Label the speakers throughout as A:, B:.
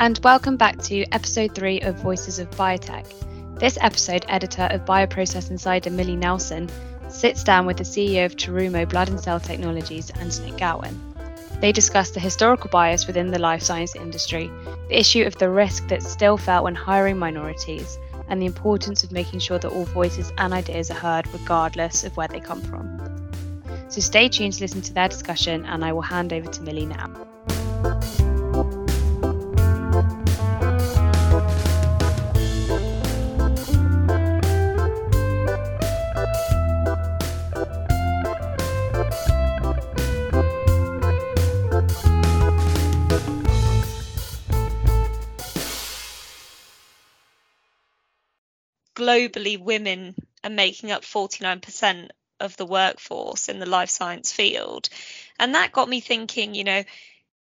A: And welcome back to episode three of Voices of Biotech. This episode, editor of Bioprocess Insider Millie Nelson sits down with the CEO of Terumo Blood and Cell Technologies, Antoinette Gawin. They discuss the historical bias within the life science industry, the issue of the risk that's still felt when hiring minorities, and the importance of making sure that all voices and ideas are heard regardless of where they come from. So stay tuned to listen to their discussion, and I will hand over to Millie now.
B: Globally women are making up 49% of the workforce in the life science field. And that got me thinking, you know,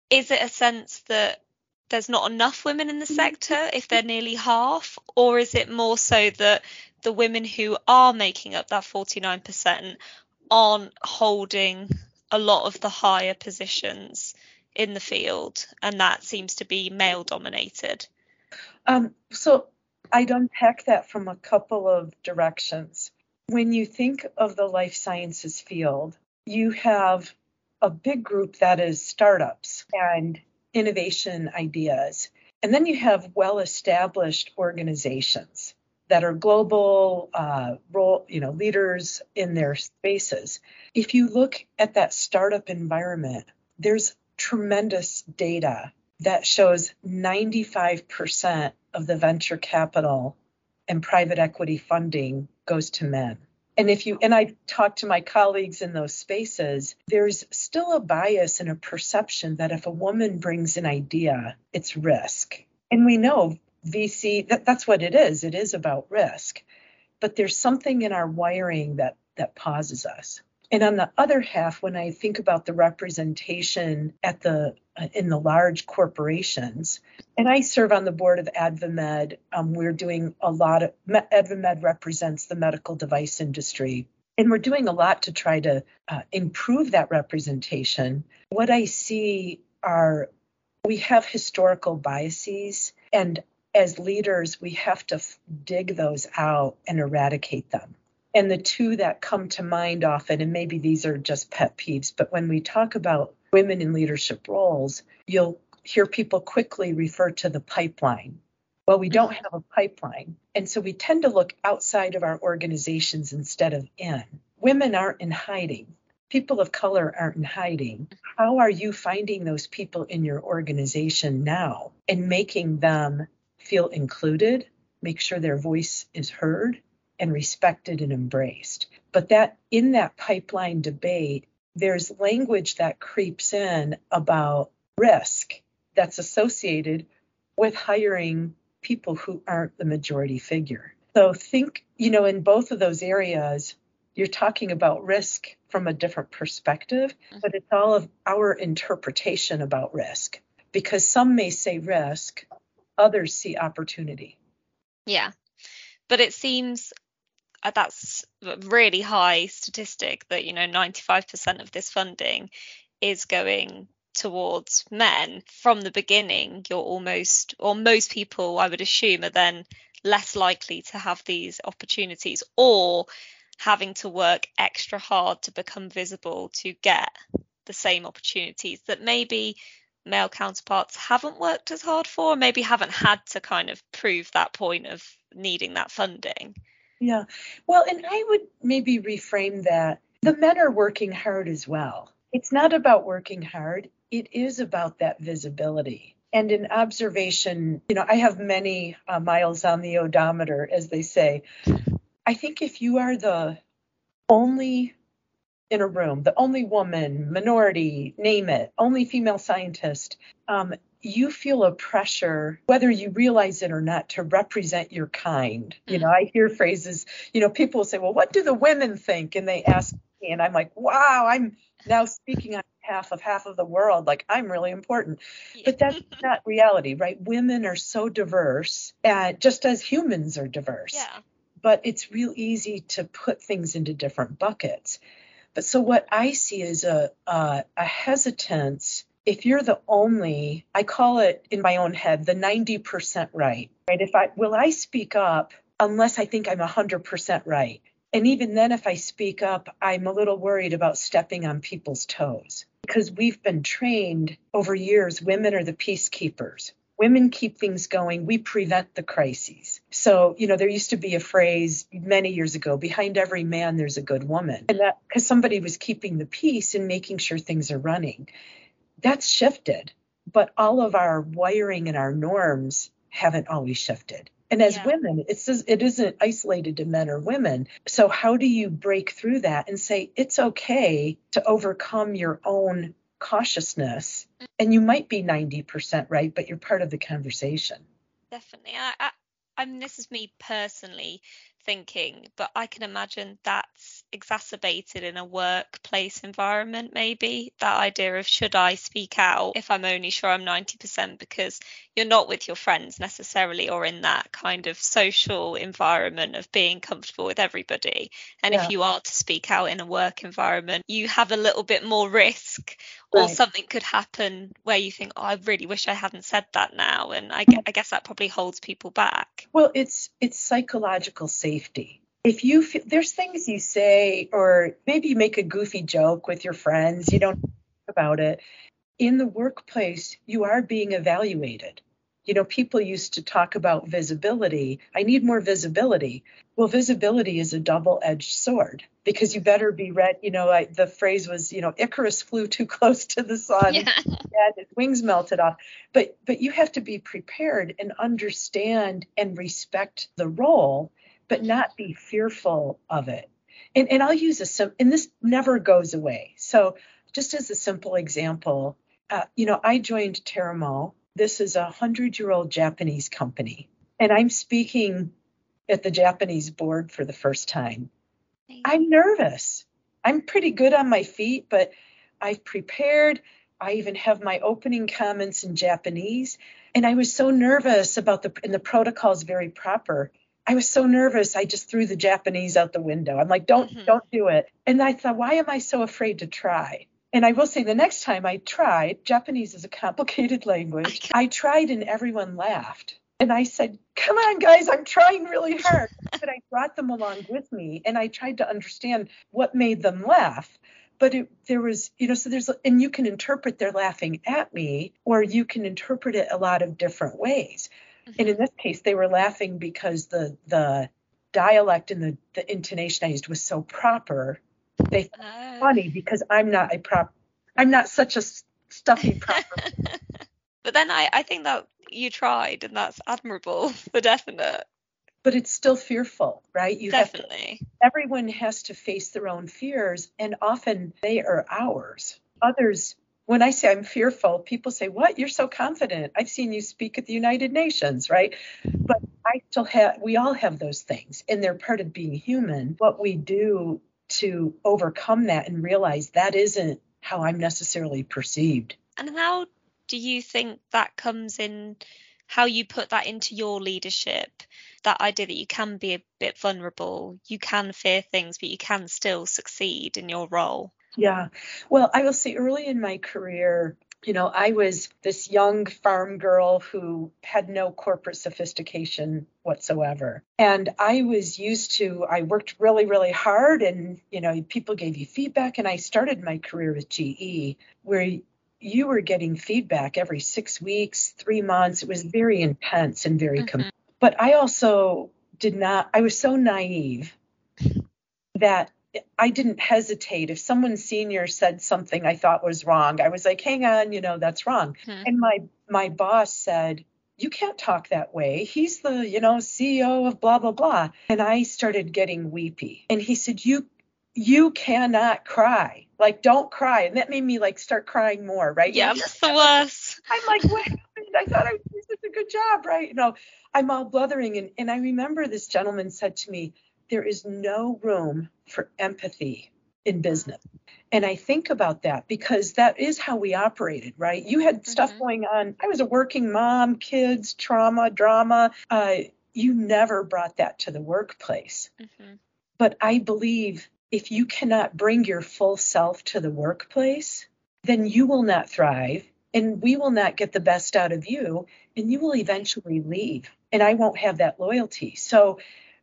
B: is it a sense that there's not enough women in the mm-hmm. sector if they're nearly half? Or is it more so that the women who are making up that 49% aren't holding a lot of the higher positions in the field and that seems to be male dominated?
C: Um, so I'd unpack that from a couple of directions. When you think of the life sciences field, you have a big group that is startups and innovation ideas. And then you have well established organizations that are global uh, role, you know, leaders in their spaces. If you look at that startup environment, there's tremendous data that shows 95% of the venture capital and private equity funding goes to men. And if you and I talk to my colleagues in those spaces, there's still a bias and a perception that if a woman brings an idea, it's risk. And we know VC that, that's what it is. It is about risk. But there's something in our wiring that that pauses us. And on the other half, when I think about the representation at the uh, in the large corporations, and I serve on the board of AdvaMed, um, we're doing a lot of AdvaMed represents the medical device industry, and we're doing a lot to try to uh, improve that representation. What I see are we have historical biases, and as leaders, we have to f- dig those out and eradicate them. And the two that come to mind often, and maybe these are just pet peeves, but when we talk about women in leadership roles, you'll hear people quickly refer to the pipeline. Well, we don't have a pipeline. And so we tend to look outside of our organizations instead of in. Women aren't in hiding. People of color aren't in hiding. How are you finding those people in your organization now and making them feel included, make sure their voice is heard, and respected and embraced. But that in that pipeline debate, there's language that creeps in about risk that's associated with hiring people who aren't the majority figure. So think, you know, in both of those areas, you're talking about risk from a different perspective, but it's all of our interpretation about risk because some may say risk, others see opportunity.
B: Yeah. But it seems Uh, that's a really high statistic that you know 95% of this funding is going towards men. From the beginning you're almost or most people i would assume are then less likely to have these opportunities or having to work extra hard to become visible to get the same opportunities that maybe male counterparts haven't worked as hard for maybe haven't had to kind of prove that point of needing that funding
C: yeah. Well, and I would maybe reframe that. The men are working hard as well. It's not about working hard, it is about that visibility. And in observation, you know, I have many uh, miles on the odometer, as they say. I think if you are the only in a room, the only woman, minority, name it, only female scientist, um, you feel a pressure, whether you realize it or not, to represent your kind. Mm-hmm. You know, I hear phrases, you know, people will say, well, what do the women think? And they ask me, and I'm like, wow, I'm now speaking on behalf of half of the world. Like, I'm really important. But that's not reality, right? Women are so diverse, uh, just as humans are diverse.
B: Yeah.
C: But it's real easy to put things into different buckets. But so what I see is a, a, a hesitance if you're the only, I call it in my own head, the 90% right, right? If I, will I speak up unless I think I'm 100% right? And even then, if I speak up, I'm a little worried about stepping on people's toes because we've been trained over years, women are the peacekeepers. Women keep things going. We prevent the crises. So, you know, there used to be a phrase many years ago behind every man, there's a good woman. And that because somebody was keeping the peace and making sure things are running. That's shifted. But all of our wiring and our norms haven't always shifted. And as yeah. women, it's it isn't isolated to men or women. So how do you break through that and say it's okay to overcome your own cautiousness? Mm-hmm. And you might be 90% right, but you're part of the conversation.
B: Definitely. I, I, I mean, this is me personally thinking, but I can imagine that's exacerbated in a workplace environment, maybe. That idea of should I speak out if I'm only sure I'm 90% because you're not with your friends necessarily or in that kind of social environment of being comfortable with everybody. And yeah. if you are to speak out in a work environment, you have a little bit more risk or right. something could happen where you think, oh, I really wish I hadn't said that now. And I, mm. I guess that probably holds people back.
C: Well, it's it's psychological safety if you feel, there's things you say or maybe you make a goofy joke with your friends you don't about it. In the workplace you are being evaluated. You know people used to talk about visibility. I need more visibility. Well visibility is a double edged sword because you better be ready you know I, the phrase was you know icarus flew too close to the sun. Yeah. and his wings melted off. But but you have to be prepared and understand and respect the role but not be fearful of it. And, and I'll use a sim, and this never goes away. So, just as a simple example, uh, you know, I joined Terumo. This is a hundred year old Japanese company, and I'm speaking at the Japanese board for the first time. I'm nervous. I'm pretty good on my feet, but I've prepared. I even have my opening comments in Japanese. And I was so nervous about the, and the protocol is very proper. I was so nervous. I just threw the Japanese out the window. I'm like, don't, mm-hmm. don't do it. And I thought, why am I so afraid to try? And I will say the next time I tried, Japanese is a complicated language. I tried and everyone laughed. And I said, come on, guys, I'm trying really hard. but I brought them along with me and I tried to understand what made them laugh. But it, there was, you know, so there's, and you can interpret they're laughing at me, or you can interpret it a lot of different ways. And in this case, they were laughing because the the dialect and the, the intonation I used was so proper. They thought uh. funny because I'm not a prop. I'm not such a stuffy proper.
B: but then I, I think that you tried and that's admirable for definite.
C: But it's still fearful, right?
B: You Definitely.
C: To, everyone has to face their own fears, and often they are ours. Others when I say I'm fearful, people say, What? You're so confident. I've seen you speak at the United Nations, right? But I still have, we all have those things, and they're part of being human. What we do to overcome that and realize that isn't how I'm necessarily perceived.
B: And how do you think that comes in? How you put that into your leadership, that idea that you can be a bit vulnerable, you can fear things, but you can still succeed in your role.
C: Yeah. Well, I will say early in my career, you know, I was this young farm girl who had no corporate sophistication whatsoever. And I was used to, I worked really, really hard and, you know, people gave you feedback. And I started my career with GE where you were getting feedback every six weeks, three months. It was very intense and very, mm-hmm. com- but I also did not, I was so naive that I didn't hesitate. If someone senior said something I thought was wrong, I was like, hang on, you know, that's wrong. Hmm. And my my boss said, you can't talk that way. He's the, you know, CEO of blah blah blah. And I started getting weepy. And he said, you you cannot cry. Like don't cry. And that made me like start crying more, right?
B: Yeah, the worst.
C: I'm like, what happened? I thought I was doing such a good job, right? You know, I'm all bluthering. And, and I remember this gentleman said to me, there is no room for empathy in business. And I think about that because that is how we operated, right? You had mm-hmm. stuff going on. I was a working mom, kids, trauma, drama. Uh, you never brought that to the workplace. Mm-hmm. But I believe if you cannot bring your full self to the workplace, then you will not thrive. and we will not get the best out of you and you will eventually leave and I won't have that loyalty. So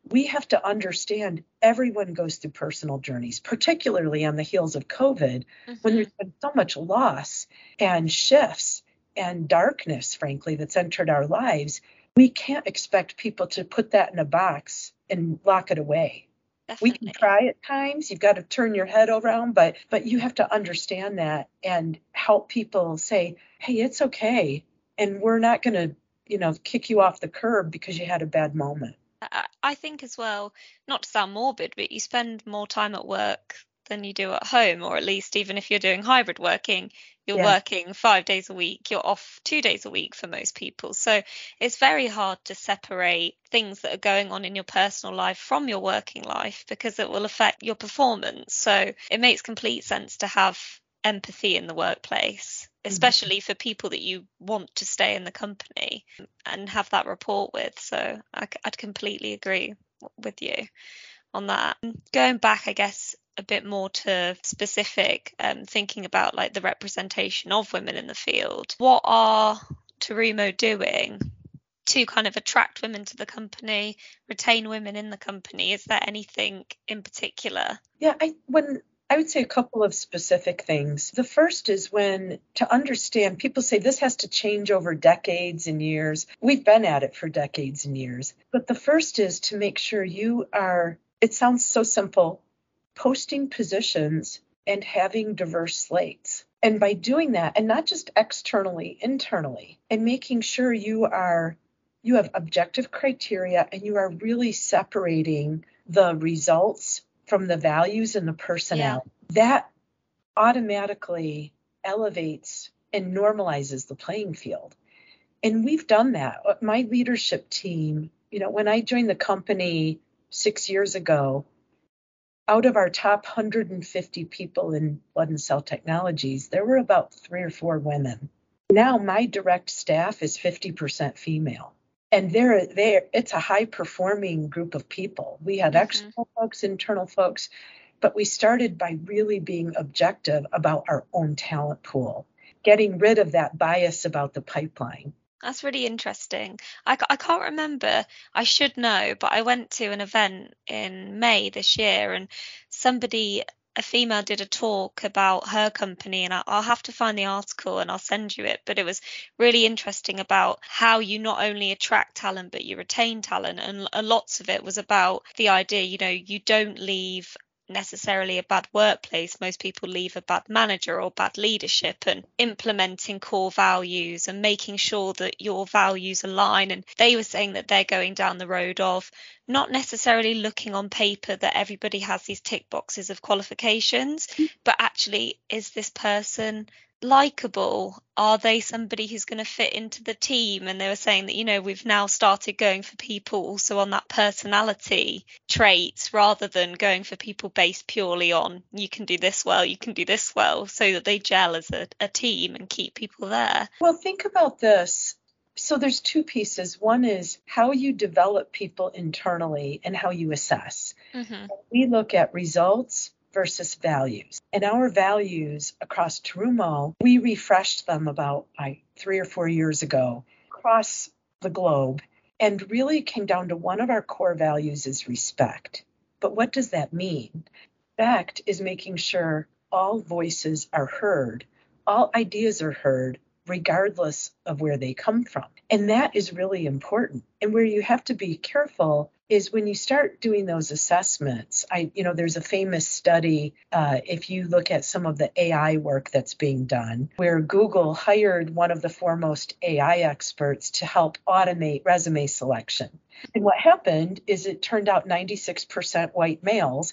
C: we have to understand everyone goes through personal journeys, particularly on the heels of COVID, mm-hmm. when there's been so much loss and shifts and darkness, frankly, that's entered our lives. We can't expect people to put that in a box and lock it away. Definitely. We can try at times. You've got to turn your head around, but but you have to understand that and help people say, "Hey, it's okay." And we're not going to, you know, kick you off the curb because you had a bad moment.
B: I think as well, not to sound morbid, but you spend more time at work than you do at home, or at least even if you're doing hybrid working, you're yeah. working five days a week, you're off two days a week for most people. So it's very hard to separate things that are going on in your personal life from your working life because it will affect your performance. So it makes complete sense to have empathy in the workplace. Especially for people that you want to stay in the company and have that rapport with. So I, would completely agree with you on that. Going back, I guess, a bit more to specific, um, thinking about like the representation of women in the field. What are Terumo doing to kind of attract women to the company, retain women in the company? Is there anything in particular?
C: Yeah, I when I would say a couple of specific things. The first is when to understand, people say this has to change over decades and years. We've been at it for decades and years. But the first is to make sure you are, it sounds so simple, posting positions and having diverse slates. And by doing that, and not just externally, internally, and making sure you are you have objective criteria and you are really separating the results from the values and the personnel, yeah. that automatically elevates and normalizes the playing field. And we've done that. Uh, my leadership team, you know, when I joined the company six years ago, out of our top 150 people in blood and cell technologies, there were about three or four women. Now my direct staff is 50% female and they're there it's a high performing group of people we have mm-hmm. external folks internal folks but we started by really being objective about our own talent pool getting rid of that bias about the pipeline
B: that's really interesting. I, I can't remember. I should know, but I went to an event in May this year and somebody a female did a talk about her company and I'll have to find the article and I'll send you it but it was really interesting about how you not only attract talent but you retain talent and lots of it was about the idea you know you don't leave necessarily a bad workplace. Most people leave a bad manager or bad leadership and implementing core values and making sure that your values align. And they were saying that they're going down the road of not necessarily looking on paper that everybody has these tick boxes of qualifications, mm. but actually, is this person likable? Are they somebody who's going to fit into the team? And they were saying that, you know, we've now started going for people also on that personality traits rather than going for people based purely on you can do this well, you can do this well, so that they gel as a, a team and keep people there.
C: Well, think about this. So there's two pieces. One is how you develop people internally and how you assess. Mm-hmm. We look at results versus values. And our values across Terumo, we refreshed them about like three or four years ago across the globe and really came down to one of our core values is respect. But what does that mean? Respect is making sure all voices are heard, all ideas are heard, regardless of where they come from. And that is really important. And where you have to be careful is when you start doing those assessments. I, you know, there's a famous study, uh, if you look at some of the AI work that's being done, where Google hired one of the foremost AI experts to help automate resume selection. And what happened is it turned out 96% white males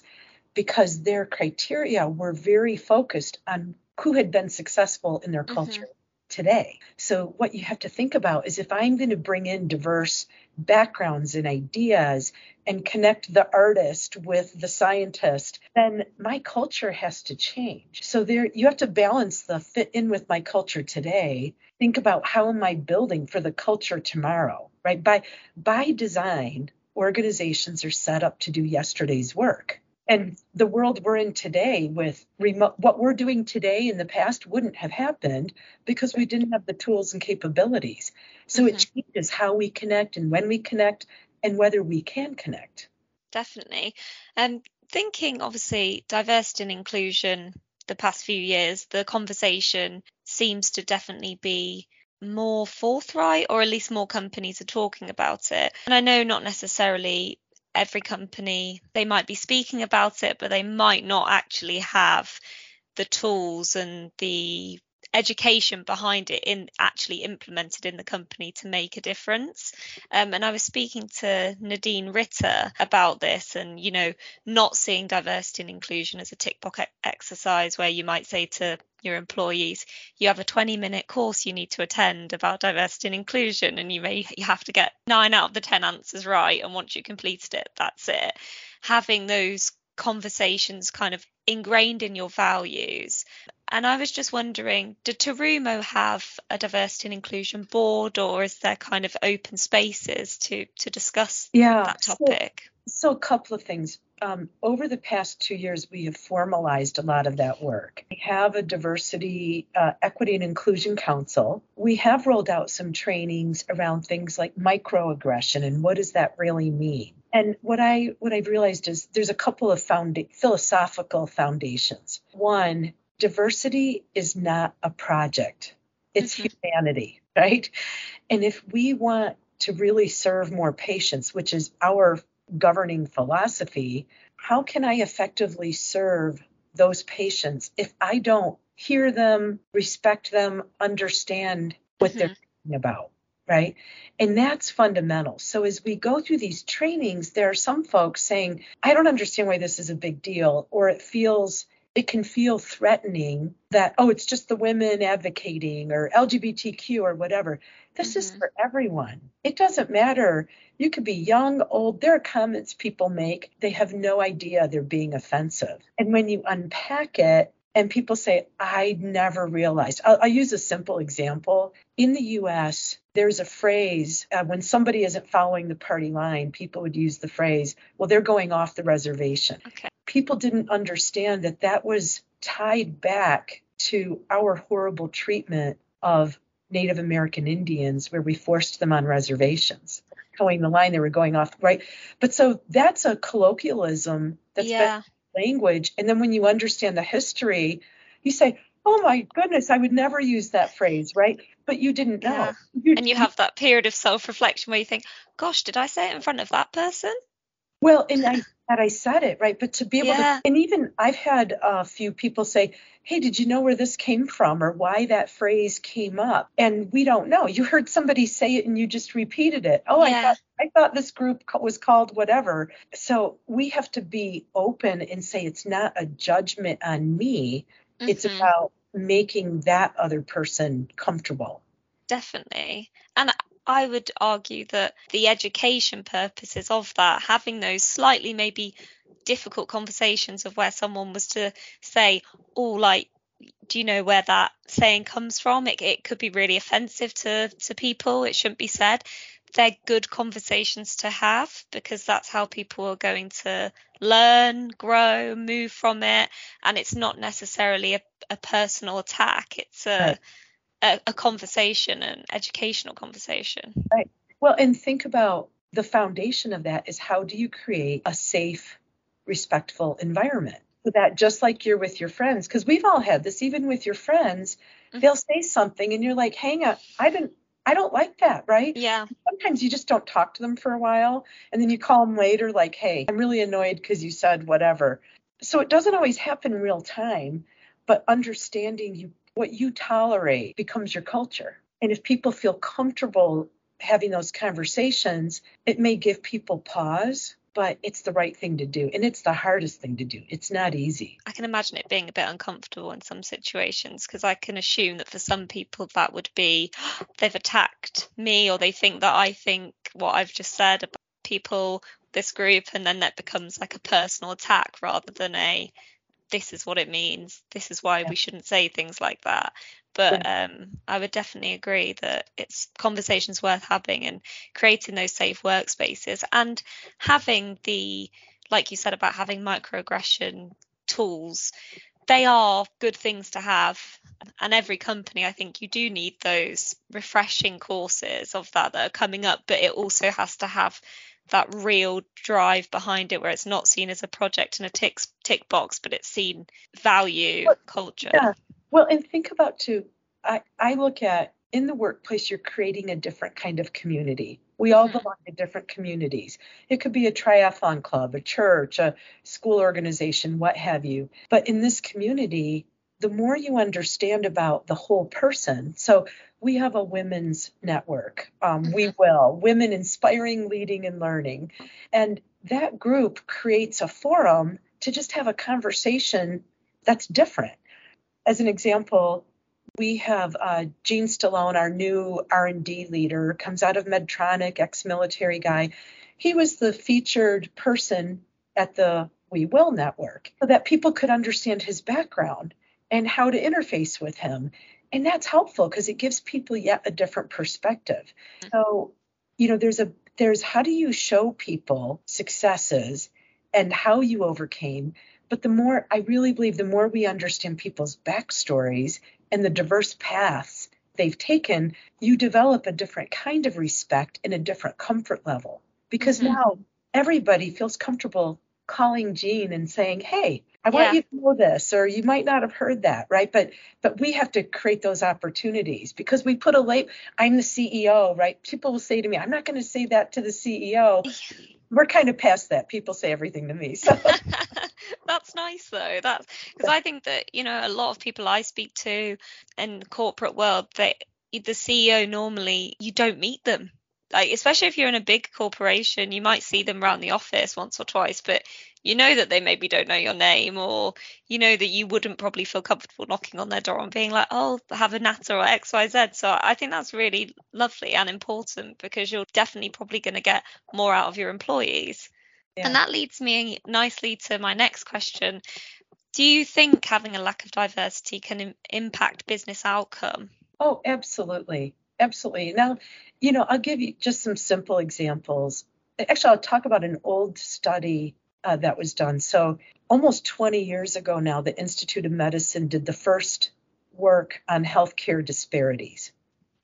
C: because their criteria were very focused on who had been successful in their mm-hmm. culture. Mm-hmm today. So, what you have to think about is if I'm going to bring in diverse backgrounds and ideas and connect the artist with the scientist, then my culture has to change. So, there you have to balance the fit in with my culture today. Think about how am I building for the culture tomorrow, right? By by design, organizations are set up to do yesterday's work and the world we're in today with remote what we're doing today in the past wouldn't have happened because we didn't have the tools and capabilities. So mm-hmm. it changes how we connect and when we connect and whether we can connect.
B: Definitely. And um, thinking obviously diversity and inclusion the past few years the conversation seems to definitely be more forthright or at least more companies are talking about it. And i know not necessarily every company. They might be speaking about it but they might not actually have the tools and the education behind it in actually implemented in the company to make a difference. Um, and I was speaking to Nadine Ritter about this and, you know, not seeing diversity and inclusion as a tick box exercise where you might say to your employees you have a 20 minute course you need to attend about diversity and inclusion and you may you have to get nine out of the 10 answers right and once you completed it that's it having those conversations kind of ingrained in your values and I was just wondering, did Terumo have a diversity and inclusion board, or is there kind of open spaces to to discuss yeah, that topic?
C: So, so a couple of things. Um, over the past two years, we have formalized a lot of that work. We have a diversity, uh, equity, and inclusion council. We have rolled out some trainings around things like microaggression and what does that really mean. And what I what I've realized is there's a couple of founda- philosophical foundations. One diversity is not a project, it's mm-hmm. humanity, right? And if we want to really serve more patients, which is our governing philosophy, how can I effectively serve those patients if I don't hear them, respect them, understand what mm-hmm. they're talking about? Right. And that's fundamental. So as we go through these trainings, there are some folks saying, I don't understand why this is a big deal, or it feels it can feel threatening that, oh, it's just the women advocating or LGBTQ or whatever. This mm-hmm. is for everyone. It doesn't matter. You could be young, old. There are comments people make, they have no idea they're being offensive. And when you unpack it, and people say, I never realized. I'll, I'll, use a simple example. In the US, there's a phrase uh, when somebody isn't following the party line, people would use the phrase, well, they're going off the reservation. Okay people didn't understand that that was tied back to our horrible treatment of Native American Indians, where we forced them on reservations. Towing the line, they were going off, right? But so that's a colloquialism that's yeah. language. And then when you understand the history, you say, oh my goodness, I would never use that phrase, right? But you didn't know. Yeah.
B: You, and you have that period of self reflection where you think, gosh, did I say it in front of that person?
C: Well, and I that I said it right, but to be able yeah. to, and even I've had a few people say, "Hey, did you know where this came from or why that phrase came up?" And we don't know. You heard somebody say it and you just repeated it. Oh, yeah. I thought I thought this group was called whatever. So we have to be open and say it's not a judgment on me. Mm-hmm. It's about making that other person comfortable.
B: Definitely. And I would argue that the education purposes of that, having those slightly maybe difficult conversations of where someone was to say, oh, like, do you know where that saying comes from? It, it could be really offensive to, to people. It shouldn't be said. They're good conversations to have because that's how people are going to learn, grow, move from it. And it's not necessarily a, a personal attack. It's a, right a, a conversation, an educational conversation.
C: Right. Well, and think about the foundation of that is how do you create a safe, respectful environment? So that just like you're with your friends, because we've all had this, even with your friends, mm-hmm. they'll say something and you're like, hang up, I didn't I don't like that, right?
B: Yeah.
C: Sometimes you just don't talk to them for a while and then you call them later like, "Hey, I'm really annoyed because you said whatever." So it doesn't always happen in real time, but understanding you what you tolerate becomes your culture. And if people feel comfortable having those conversations, it may give people pause, but it's the right thing to do. And it's the hardest thing to do. It's not easy.
B: I can imagine it being a bit uncomfortable in some situations because I can assume that for some people that would be they've attacked me or they think that I think what I've just said about people, this group, and then that becomes like a personal attack rather than a this is what it means. This is why yeah. we shouldn't say things like that. But um, I would definitely agree that it's conversations worth having and creating those safe workspaces and having the like you said about having microaggression tools, they are good things to have. And every company, I think you do need those refreshing courses of that that are coming up, but it also has to have that real drive behind it where it's not seen as a project and a tick, tick box, but it's seen value, well, culture.
C: Yeah. Well, and think about too, I, I look at in the workplace, you're creating a different kind of community. We all mm-hmm. belong to different communities. It could be a triathlon club, a church, a school organization, what have you. But in this community, the more you understand about the whole person. So we have a women's network. Um, we will, Women Inspiring Leading and Learning. And that group creates a forum to just have a conversation that's different. As an example, we have uh, Gene Stallone, our new R&D leader, comes out of Medtronic, ex-military guy. He was the featured person at the We Will network so that people could understand his background and how to interface with him. And that's helpful because it gives people yet a different perspective. Mm-hmm. So, you know, there's a there's how do you show people successes and how you overcame but the more I really believe the more we understand people's backstories and the diverse paths they've taken, you develop a different kind of respect and a different comfort level. Because mm-hmm. now everybody feels comfortable calling Gene and saying, Hey, I want yeah. you to know this, or you might not have heard that, right? But but we have to create those opportunities because we put a late I'm the CEO, right? People will say to me, I'm not going to say that to the CEO. We're kind of past that. People say everything to me. So
B: that's nice though. That's because I think that, you know, a lot of people I speak to in the corporate world, they the CEO normally you don't meet them. Like especially if you're in a big corporation, you might see them around the office once or twice, but you know that they maybe don't know your name or you know that you wouldn't probably feel comfortable knocking on their door and being like oh have a natter or xyz so i think that's really lovely and important because you're definitely probably going to get more out of your employees yeah. And that leads me nicely to my next question. Do you think having a lack of diversity can Im- impact business outcome?
C: Oh, absolutely. Absolutely. Now, you know, I'll give you just some simple examples. Actually, I'll talk about an old study uh, that was done. So, almost 20 years ago now, the Institute of Medicine did the first work on healthcare disparities.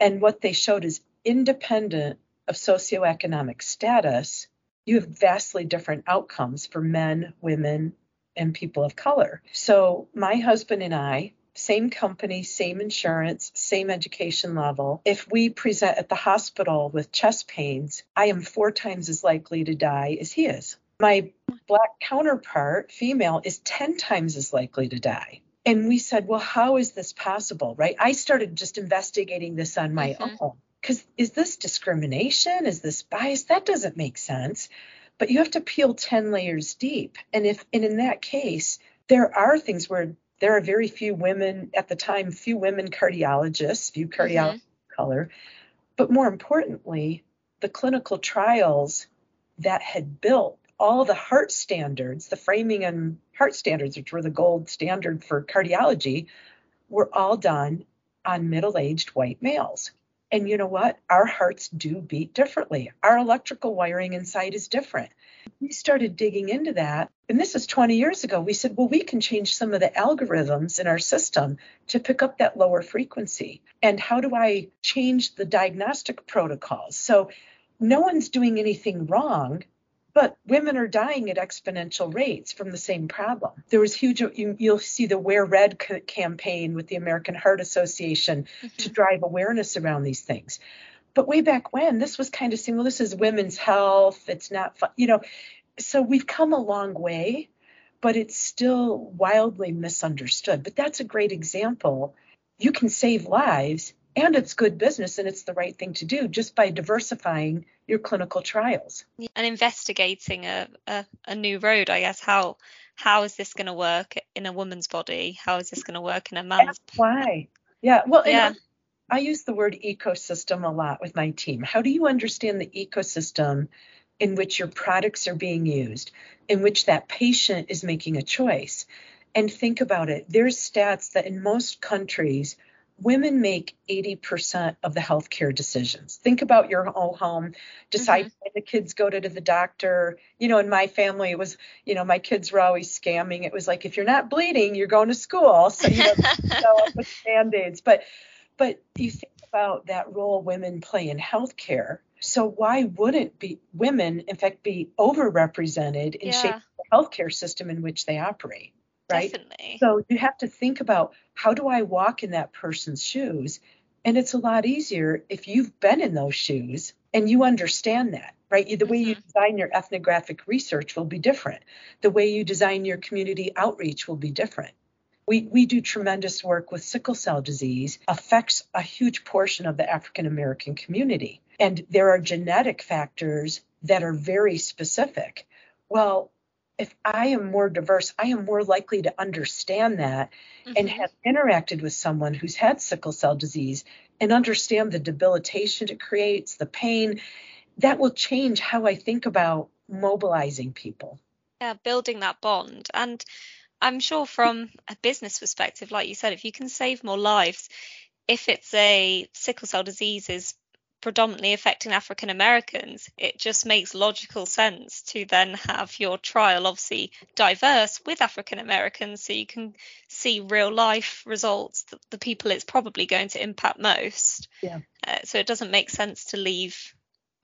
C: And what they showed is independent of socioeconomic status, you have vastly different outcomes for men, women, and people of color. So, my husband and I, same company, same insurance, same education level. If we present at the hospital with chest pains, I am four times as likely to die as he is. My black counterpart, female, is 10 times as likely to die. And we said, well, how is this possible, right? I started just investigating this on my mm-hmm. own because is this discrimination? Is this bias? That doesn't make sense. But you have to peel 10 layers deep. And if and in that case, there are things where there are very few women at the time, few women cardiologists, few cardiologists mm-hmm. color. But more importantly, the clinical trials that had built all the heart standards, the Framingham heart standards, which were the gold standard for cardiology, were all done on middle aged white males. And you know what? Our hearts do beat differently. Our electrical wiring inside is different. We started digging into that. And this is 20 years ago. We said, well, we can change some of the algorithms in our system to pick up that lower frequency. And how do I change the diagnostic protocols? So no one's doing anything wrong but women are dying at exponential rates from the same problem. There was huge, you, will see the Wear Red c- campaign with the American Heart Association mm-hmm. to drive awareness around these things. But way back when, this was kind of saying, well, this is women's health. It's not fun, you know. So we've come a long way, but it's still wildly misunderstood. But that's a great example. You can save lives and it's good business and it's the right thing to do just by diversifying your clinical trials.
B: And investigating a, a, a new road i guess. How how is this going to work in a woman's body? How is this going to work in a man's
C: That's why. Yeah well yeah. I use the word ecosystem a lot with my team. How do you understand the ecosystem in which your products are being used in which that patient is making a choice? And think about it. There's stats that in most countries women make 80% of the healthcare decisions. Think about your own home, decide mm-hmm. when the kids go to, to the doctor. You know, in my family, it was, you know, my kids were always scamming. It was like, if you're not bleeding, you're going to school. So, you know, go up with band-aids. But, but you think about that role women play in healthcare. So why wouldn't be women, in fact, be overrepresented in yeah. shaping the healthcare system in which they operate? Right?
B: Definitely.
C: So you have to think about how do I walk in that person's shoes? And it's a lot easier if you've been in those shoes and you understand that, right? The way mm-hmm. you design your ethnographic research will be different. The way you design your community outreach will be different. We, we do tremendous work with sickle cell disease, affects a huge portion of the African American community. And there are genetic factors that are very specific. Well, if I am more diverse, I am more likely to understand that mm-hmm. and have interacted with someone who's had sickle cell disease and understand the debilitation it creates, the pain. That will change how I think about mobilizing people.
B: Yeah, building that bond. And I'm sure from a business perspective, like you said, if you can save more lives, if it's a sickle cell disease is predominantly affecting African Americans, it just makes logical sense to then have your trial obviously diverse with African Americans so you can see real life results, the, the people it's probably going to impact most.
C: Yeah.
B: Uh, so it doesn't make sense to leave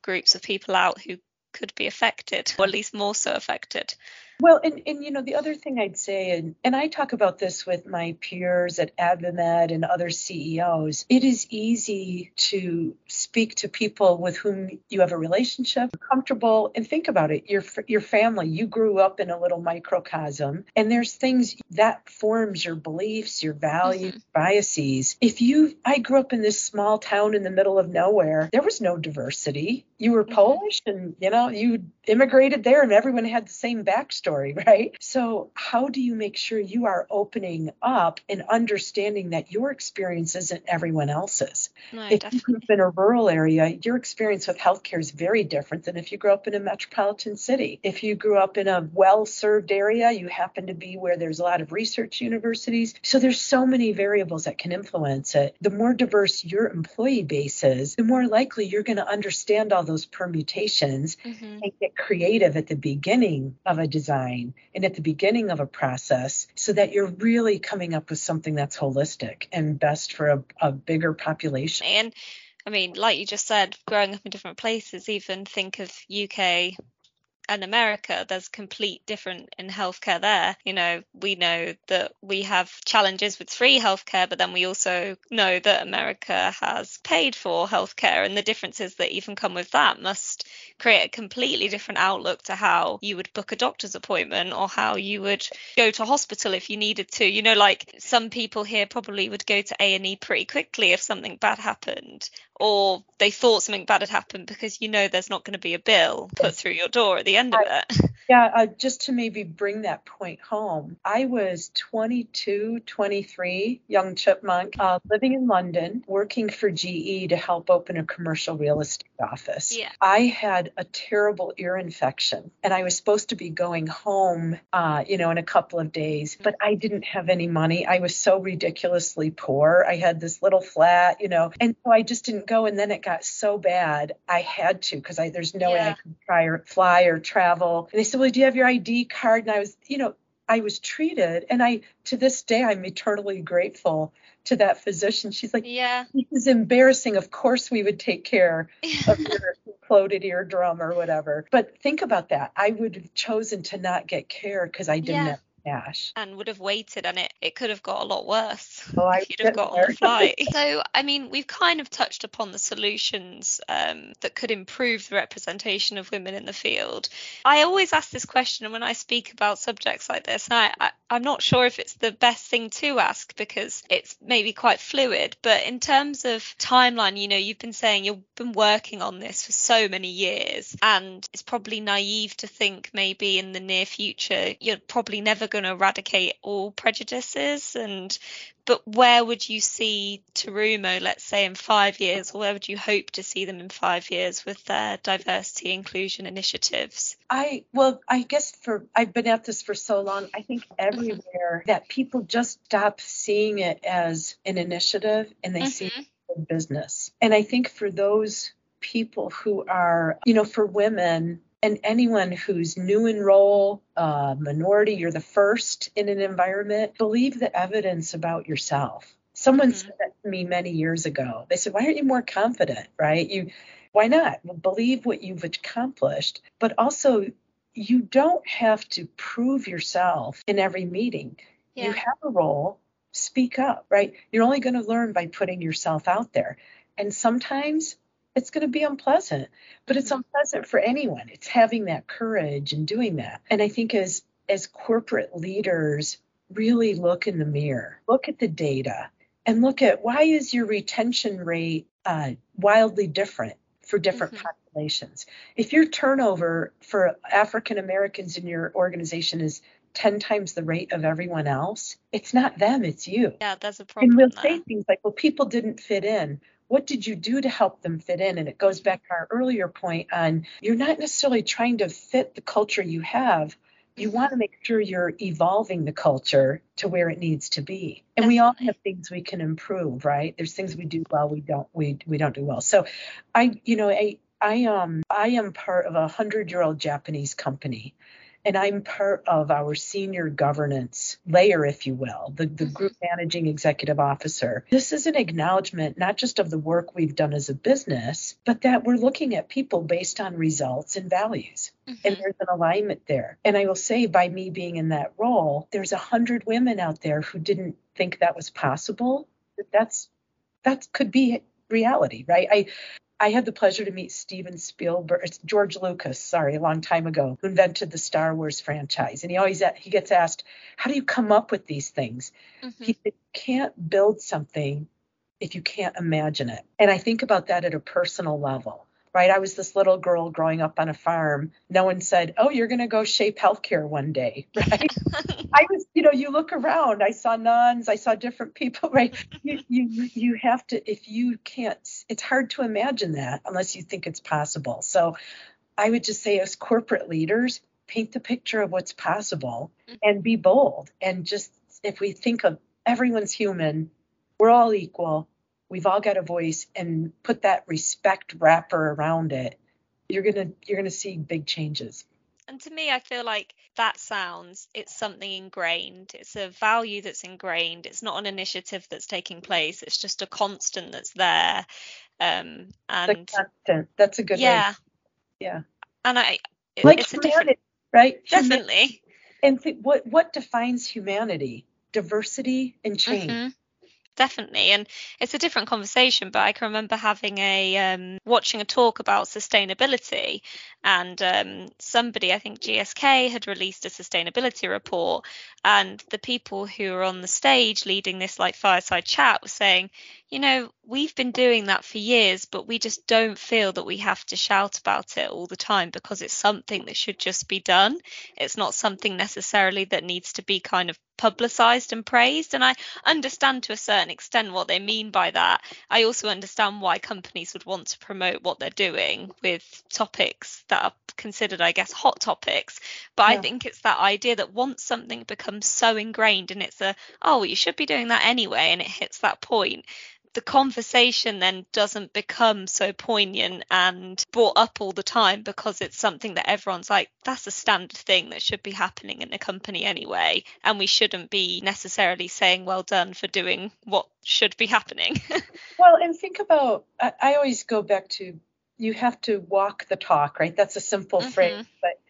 B: groups of people out who could be affected, or at least more so affected.
C: Well, and, and you know, the other thing I'd say, and, and I talk about this with my peers at AdvaMed and other CEOs, it is easy to speak to people with whom you have a relationship, comfortable, and think about it. Your your family, you grew up in a little microcosm, and there's things that forms your beliefs, your values, mm-hmm. biases. If you, I grew up in this small town in the middle of nowhere, there was no diversity. You were mm-hmm. Polish, and you know, you immigrated there, and everyone had the same backstory right? So, how do you make sure you are opening up and understanding that your experience isn't everyone else's?
B: No,
C: if
B: definitely.
C: you grew up in a rural area, your experience with healthcare is very different than if you grew up in a metropolitan city. If you grew up in a well served area, you happen to be where there's a lot of research universities. So, there's so many variables that can influence it. The more diverse your employee base is, the more likely you're going to understand all those permutations mm-hmm. and get creative at the beginning of a design design and at the beginning of a process so that you're really coming up with something that's holistic and best for a, a bigger population.
B: And I mean, like you just said, growing up in different places, even think of UK and America, there's complete different in healthcare there. You know, we know that we have challenges with free healthcare, but then we also know that America has paid for healthcare, and the differences that even come with that must create a completely different outlook to how you would book a doctor's appointment or how you would go to hospital if you needed to. You know, like some people here probably would go to A&E pretty quickly if something bad happened, or they thought something bad had happened because you know there's not going to be a bill put through your door at the end of it.
C: Yeah, uh, just to maybe bring that point home, I was 22, 23, young chipmunk, uh, living in London, working for GE to help open a commercial real estate office.
B: Yeah.
C: I had a terrible ear infection, and I was supposed to be going home, uh, you know, in a couple of days, but I didn't have any money. I was so ridiculously poor. I had this little flat, you know, and so I just didn't go. And then it got so bad, I had to because there's no yeah. way I could try or fly or travel. And they said, well, do you have your ID card? And I was, you know, I was treated, and I to this day I'm eternally grateful to that physician. She's like,
B: yeah,
C: this is embarrassing. Of course we would take care of your imploded eardrum or whatever. But think about that. I would have chosen to not get care because I didn't. Yeah cash.
B: And would have waited and it, it could have got a lot worse
C: oh,
B: if you'd have got there. on the flight. so, I mean, we've kind of touched upon the solutions um, that could improve the representation of women in the field. I always ask this question when I speak about subjects like this. And I, I, I'm not sure if it's the best thing to ask because it's maybe quite fluid. But in terms of timeline, you know, you've been saying you've been working on this for so many years, and it's probably naive to think maybe in the near future you're probably never going to eradicate all prejudices and but where would you see Terumo, let's say in five years, or where would you hope to see them in five years with their diversity inclusion initiatives?
C: I well, I guess for I've been at this for so long, I think mm-hmm. everywhere that people just stop seeing it as an initiative and they mm-hmm. see it as business. And I think for those people who are, you know, for women, and anyone who's new in role, uh, minority, you're the first in an environment, believe the evidence about yourself. Someone mm-hmm. said that to me many years ago. They said, "Why aren't you more confident?" Right? You, why not? Well, believe what you've accomplished, but also you don't have to prove yourself in every meeting. Yeah. You have a role. Speak up, right? You're only going to learn by putting yourself out there. And sometimes it's going to be unpleasant, but it's mm-hmm. unpleasant for anyone. It's having that courage and doing that. And I think as as corporate leaders really look in the mirror, look at the data, and look at why is your retention rate uh, wildly different for different mm-hmm. populations. If your turnover for African Americans in your organization is 10 times the rate of everyone else, it's not them, it's you.
B: Yeah, that's a problem.
C: And we'll say things like, well, people didn't fit in what did you do to help them fit in? And it goes back to our earlier point on you're not necessarily trying to fit the culture you have. You want to make sure you're evolving the culture to where it needs to be. And we all have things we can improve, right? There's things we do well, we don't we we don't do well. So I you know, I I um I am part of a hundred year old Japanese company and I'm part of our senior governance layer, if you will, the, the mm-hmm. group managing executive officer. This is an acknowledgement not just of the work we've done as a business, but that we're looking at people based on results and values. Mm-hmm. And there's an alignment there. And I will say, by me being in that role, there's a hundred women out there who didn't think that was possible. That's that could be reality, right? I I had the pleasure to meet Steven Spielberg, George Lucas, sorry, a long time ago, who invented the Star Wars franchise. And he always he gets asked, "How do you come up with these things?" Mm-hmm. He can't build something if you can't imagine it. And I think about that at a personal level right? I was this little girl growing up on a farm. No one said, "Oh, you're going to go shape healthcare one day," right? I was, you know, you look around. I saw nuns. I saw different people, right? You, you, you have to. If you can't, it's hard to imagine that unless you think it's possible. So, I would just say, as corporate leaders, paint the picture of what's possible mm-hmm. and be bold. And just if we think of everyone's human, we're all equal we've all got a voice and put that respect wrapper around it you're to you're to see big changes.
B: And to me i feel like that sounds it's something ingrained. It's a value that's ingrained. It's not an initiative that's taking place. It's just a constant that's there um and
C: constant. that's a good
B: yeah
C: way. yeah.
B: And i
C: it, like it's humanity, a different right?
B: Definitely.
C: And th- what what defines humanity? Diversity and change. Mm-hmm
B: definitely and it's a different conversation but i can remember having a um, watching a talk about sustainability and um, somebody i think gsk had released a sustainability report and the people who were on the stage leading this like fireside chat were saying you know we've been doing that for years but we just don't feel that we have to shout about it all the time because it's something that should just be done. It's not something necessarily that needs to be kind of publicized and praised. And i understand to a certain extent what they mean by that. I also understand why companies would want to promote what they're doing with topics that are considered i guess hot topics. But yeah. i think it's that idea that once something becomes so ingrained and it's a oh well, you should be doing that anyway and it hits that point the conversation then doesn't become so poignant and brought up all the time because it's something that everyone's like, that's a standard thing that should be happening in a company anyway. And we shouldn't be necessarily saying, well done for doing what should be happening.
C: well, and think about, I, I, always go back to you have to walk the talk, right? That's a simple mm-hmm. phrase, but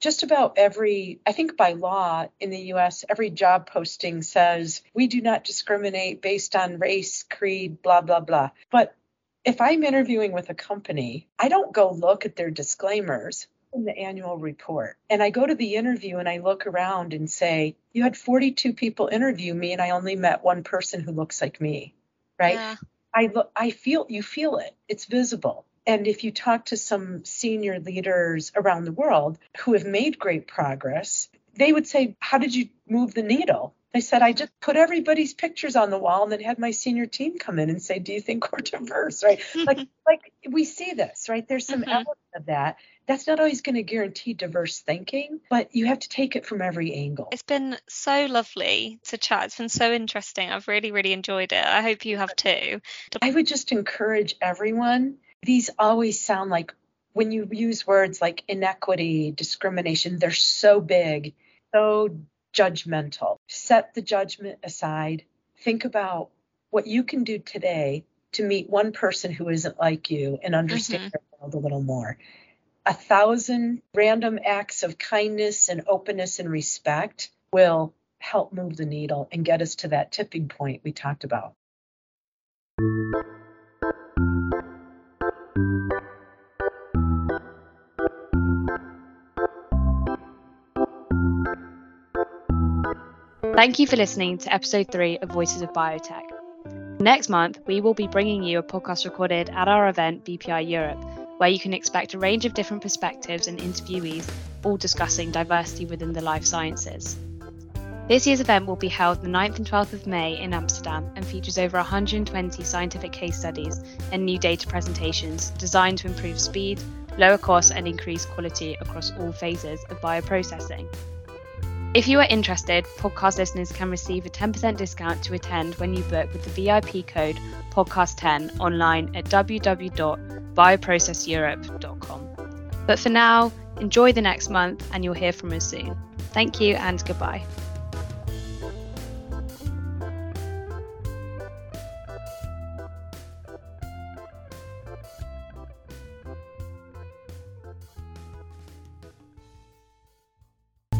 C: just about every, I think by law in the US, every job posting says we do not discriminate based on race, creed, blah, blah, blah. But if I'm interviewing with a company, I don't go look at their disclaimers in the annual report. And I go to the interview and I look around and say, You had 42 people interview me and I only met one person who looks like me. Right? Yeah. I look I feel you feel it. It's visible. And if you talk to some senior leaders around the world who have made great progress, they would say, How did you move the needle? I said, I just put everybody's pictures on the wall and then had my senior team come in and say, Do you think we're diverse? Right. like like we see this, right? There's some mm-hmm. element of that. That's not always going to guarantee diverse thinking, but you have to take it from every angle.
B: It's been so lovely to chat. It's been so interesting. I've really, really enjoyed it. I hope you have too.
C: I would just encourage everyone. These always sound like when you use words like inequity, discrimination, they're so big, so judgmental. Set the judgment aside. Think about what you can do today to meet one person who isn't like you and understand mm-hmm. their world a little more. A thousand random acts of kindness and openness and respect will help move the needle and get us to that tipping point we talked about.
A: Thank you for listening to episode three of Voices of Biotech. Next month, we will be bringing you a podcast recorded at our event BPI Europe, where you can expect a range of different perspectives and interviewees, all discussing diversity within the life sciences. This year's event will be held the 9th and 12th of May in Amsterdam and features over 120 scientific case studies and new data presentations designed to improve speed, lower costs, and increase quality across all phases of bioprocessing. If you are interested, podcast listeners can receive a 10% discount to attend when you book with the VIP code podcast10 online at www.bioprocesseurope.com. But for now, enjoy the next month and you'll hear from us soon. Thank you and goodbye.